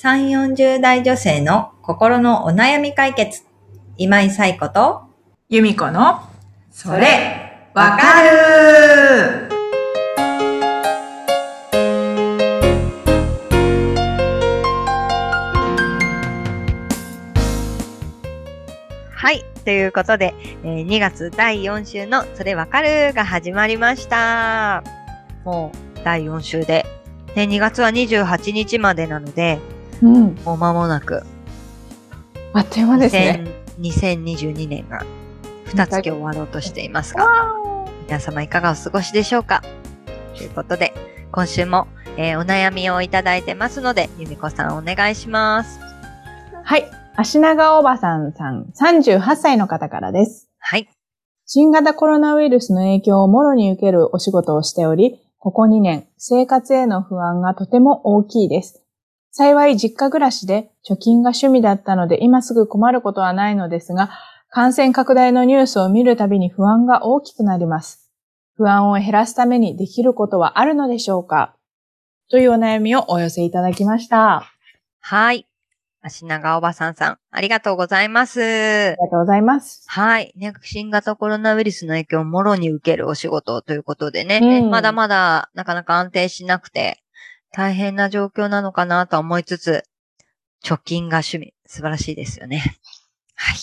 3、40代女性の心のお悩み解決。今井彩子と、由美子の、それ、わかるはい。ということで、えー2月第4週のそれわかるが始まりました。もう第4週で、ね、2月は28日までなので、うん。もう間もなく、あっという間ですね。2000 2022年が2月終わろうとしていますが、わ皆様いかがお過ごしでしょうか？ということで、今週も、えーお悩みをいただいてますので、由美子さんお願いします。ーはい。足長おばさんさん、38歳の方からです。はい。新型コロナウイルスの影響をもろに受けるお仕事をしており、ここ2年、生活への不安がとても大きいです。幸い実家暮らしで貯金が趣味だったので今すぐ困ることはないのですが、感染拡大のニュースを見るたびに不安が大きくなります。不安を減らすためにできることはあるのでしょうか？というお悩みをお寄せいただきました。あはい。足長おばさんさん、ありがとうございます。りがとうございます。はい。ね、新型コロナウイルスの影響をもろに受けるお仕事ということでね、うんまだまだなかなか安定しなくて、大変な状況なのかなとは思いつつ、貯金が趣味、素晴らしいですよね。はい。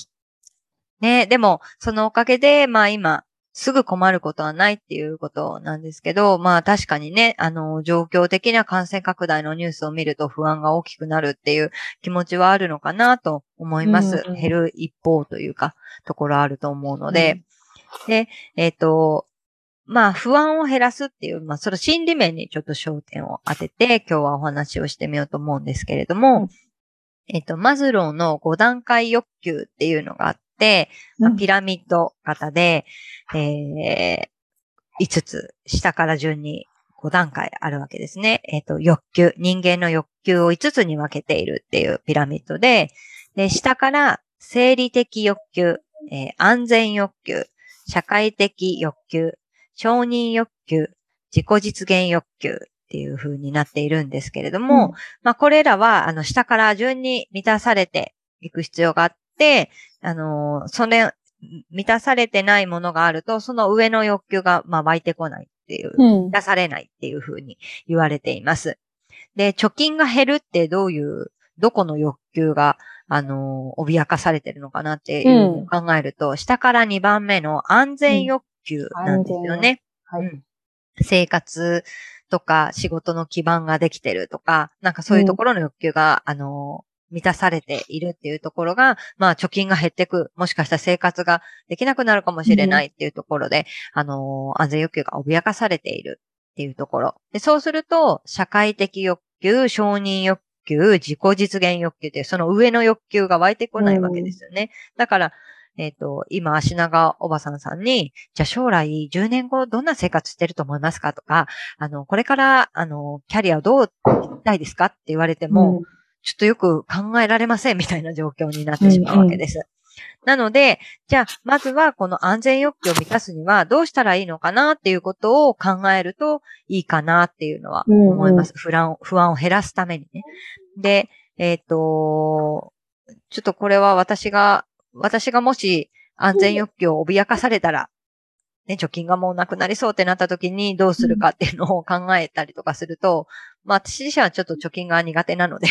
ね、でも、そのおかげで、まあ今、すぐ困ることはないっていうことなんですけど、まあ確かにね、あの、状況的な感染拡大のニュースを見ると不安が大きくなるっていう気持ちはあるのかなと思います。うんうん減る一方というか、ところあると思うので、で、えっ、と、まあ不安を減らすっていう、まあその心理面にちょっと焦点を当てて今日はお話をしてみようと思うんですけれども、うんえっ、と、マズローの5段階欲求っていうのがあって、まあうんピラミッド型で、えー、5つ、下から順に5段階あるわけですね。えっ、と、欲求、人間の欲求を5つに分けているっていうピラミッドで、で、下から生理的欲求、えー安全欲求、社会的欲求、承認欲求、自己実現欲求っていう風になっているんですけれども、まあこれらは、あの、下から順に満たされていく必要があって、あのーそれ、満たされてないものがあると、その上の欲求が、まあ湧いてこないっていう、うん。満たされないっていう風に言われています。で、貯金が減るってどういう、どこの欲求が、あのー脅かされてるのかなっていうのを考えると、下から2番目の安全欲求なんですよね。はい。うん生活とか仕事の基盤ができてるとか、なんかそういうところの欲求が、あの、満たされているっていうところが、まあ貯金が減ってく、もしかしたら生活ができなくなるかもしれないっていうところで、あの、安全欲求が脅かされているっていうところ。で、そうすると、社会的欲求、承認欲求、自己実現欲求っていう、その上の欲求が湧いてこないわけですよね。だから、えっ、と、今、足長おばさんさんに、じゃあ将来10年後どんな生活してると思いますかとか、あの、これから、あの、キャリアをどうしたいですかって言われても、ちょっとよく考えられませんみたいな状況になってしまうわけです。なので、じゃあ、まずはこの安全欲求を満たすにはどうしたらいいのかなっていうことを考えるといいかなっていうのは思います。不安不安を減らすためにね。で、えっ、と、ちょっとこれは私が、私がもし安全欲求を脅かされたら、ね、貯金がもうなくなりそうってなった時にどうするかっていうのを考えたりとかすると、まあ私自身はちょっと貯金が苦手なので、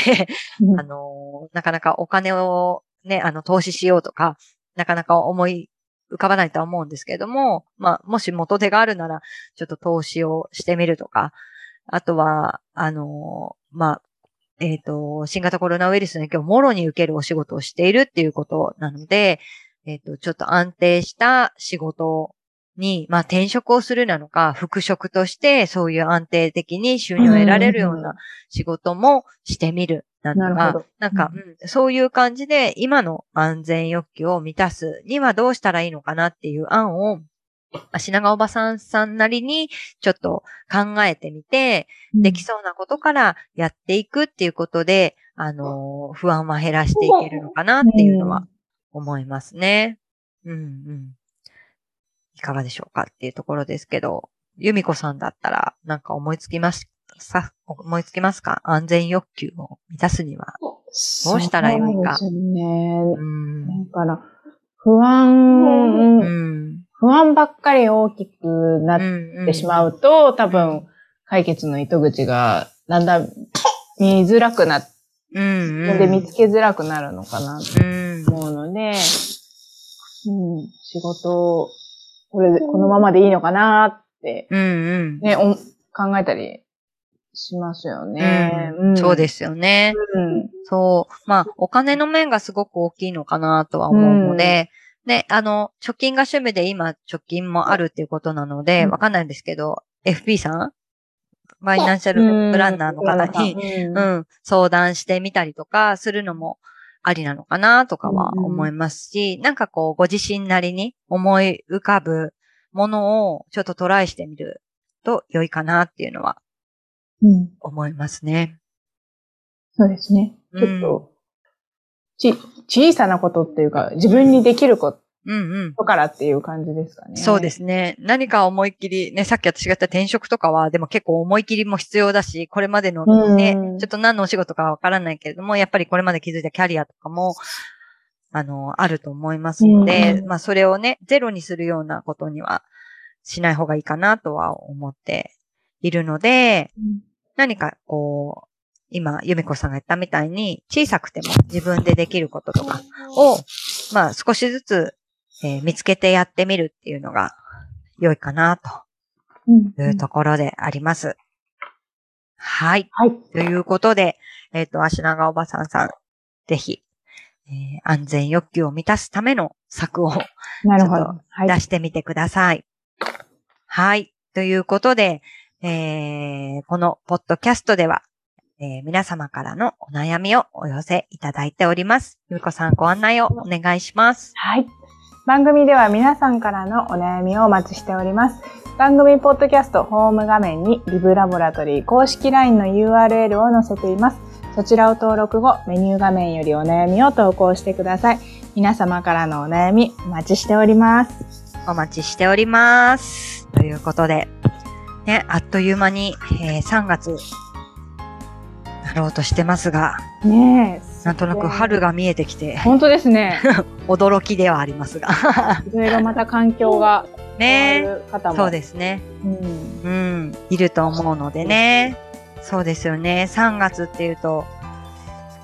うん。あの、なかなかお金をね、あの、投資しようとか、なかなか思い浮かばないとは思うんですけれども、まあ、もし元手があるなら、ちょっと投資をしてみるとか、あとは、あの、まあ、えっ、と、新型コロナウイルスの影響をもろに受けるお仕事をしているっていうことなので、えっ、と、ちょっと安定した仕事に、まあ、転職をするなのか、復職として、そういう安定的に収入を得られるような仕事もしてみる。なのがなるほど、なんか、うんそういう感じで、今の安全欲求を満たすにはどうしたらいいのかなっていう案を、足長おばさんさんなりにちょっと考えてみて、できそうなことからやっていくっていうことで、あのー不安は減らしていけるのかなっていうのは思いますね。うんうん。いかがでしょうかっていうところですけど、由美子さんだったらなんか思いつきましさ、思いつきますか？安全欲求を満たすには。どうしたらよいか？そうですね。うん。だから、不安、うん。不安ばっかり大きくなっうんてしまうと、多分、解決の糸口がだんだん見づらくなって、うん。うん。で見つけづらくなるのかなとうん。思うので、うん、仕事を、これで、このままでいいのかなって、うんうん。ね、お考えたりしますよね。うんそうですすよね。うん。そう。まあ、お金の面がすごく大きいのかなとは思うので、で、あの、貯金が趣味で今、貯金もあるっていうことなので、うん。わかんないんですけど、FP さん？ファイナンシャルプランナーの方に、うん。うん、相談してみたりとかするのもありなのかなとかはうんうん。思いますし、なんかこう、ご自身なりに思い浮かぶものをちょっとトライしてみると良いかなっていうのはうん。思いますね。そうですね。ちょっと、ち、小さなことっていうか、自分にできるこうんうん。とからっていう感じですかね。そうで。すね。何か思いっきり、ね、さっき私が言った転職とかは、でも結構思い切りも必要だし、これまでのね、うんちょっと何のお仕事かわからないけれども、やっぱりこれまで築いたキャリアとかも、あの、あると思いますので、うんまあそれをね、ゼロにするようなことにはしない方がいいかなとは思っているので、何かこう、今、ゆみこさんが言ったみたいに、小さくても自分でできることとかを、まあ少しずつ、えー見つけてやってみるっていうのが良いかなとうん。いうところであります。はい。はい。ということで、えっ、と、足長おばさんさん、ぜひ、えー安全欲求を満たすための策をなるほどちょっ。はい。出してみてください。はい。ということで、えーこのポッドキャストでは、えー皆様からのお悩みをお寄せいただいております。ゆみこさんご案内をお願いします。はい。番組では皆さんからのお悩みをお待ちしております。番組ポッドキャストホーム画面にリブラボラトリー公式 LINE の URL を載せています。そちらを登録後、メニュー画面よりお悩みを投稿してください。皆様からのお悩みお待ちしております。お待ちしております。ということで、ね、あっという間に、えー3月、なろうとしてますが、ねえ。なんとなく春が見えてきて、本当ですね。驚きではありますが。いろいろまた環境が 変ねわる方も。そうですね。うん。うん、いると思うのでね。そうですよね。3月っていうと、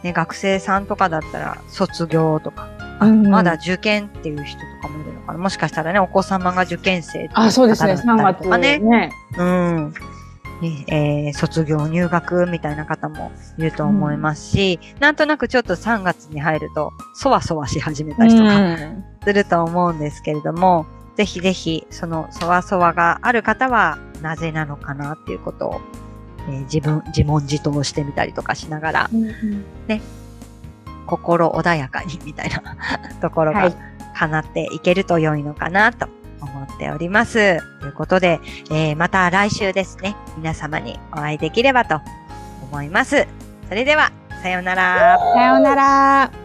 ね、学生さんとかだったら卒業とか、あうんうんまだ受験っていう人とかもいるのかな。もしかしたらね、お子様が受験生っていうあ、そうですね。3方だったり月とかね。ね。うん。にえー卒業、入学みたいな方もいると思いますし、なんとなくちょっと3月に入ると、そわそわし始めたりとかうん。すると思うんですけれども、ぜひぜひ、そのそわそわがある方は、なぜなのかなっていうことを、えー自分、自問自答してみたりとかしながら、うんうん。心穏やかにみたいな ところがはい。叶っていけると良いのかなと思っております。ということで、えーまた来週ですね、皆様にお会いできればと思います。それでは、さようなら。さようなら。